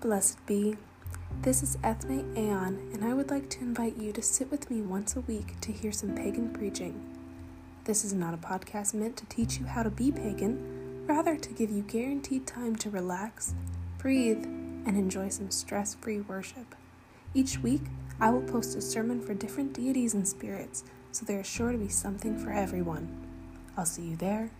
Blessed be. This is Ethne Aeon, and I would like to invite you to sit with me once a week to hear some pagan preaching. This is not a podcast meant to teach you how to be pagan, rather, to give you guaranteed time to relax, breathe, and enjoy some stress free worship. Each week, I will post a sermon for different deities and spirits, so there is sure to be something for everyone. I'll see you there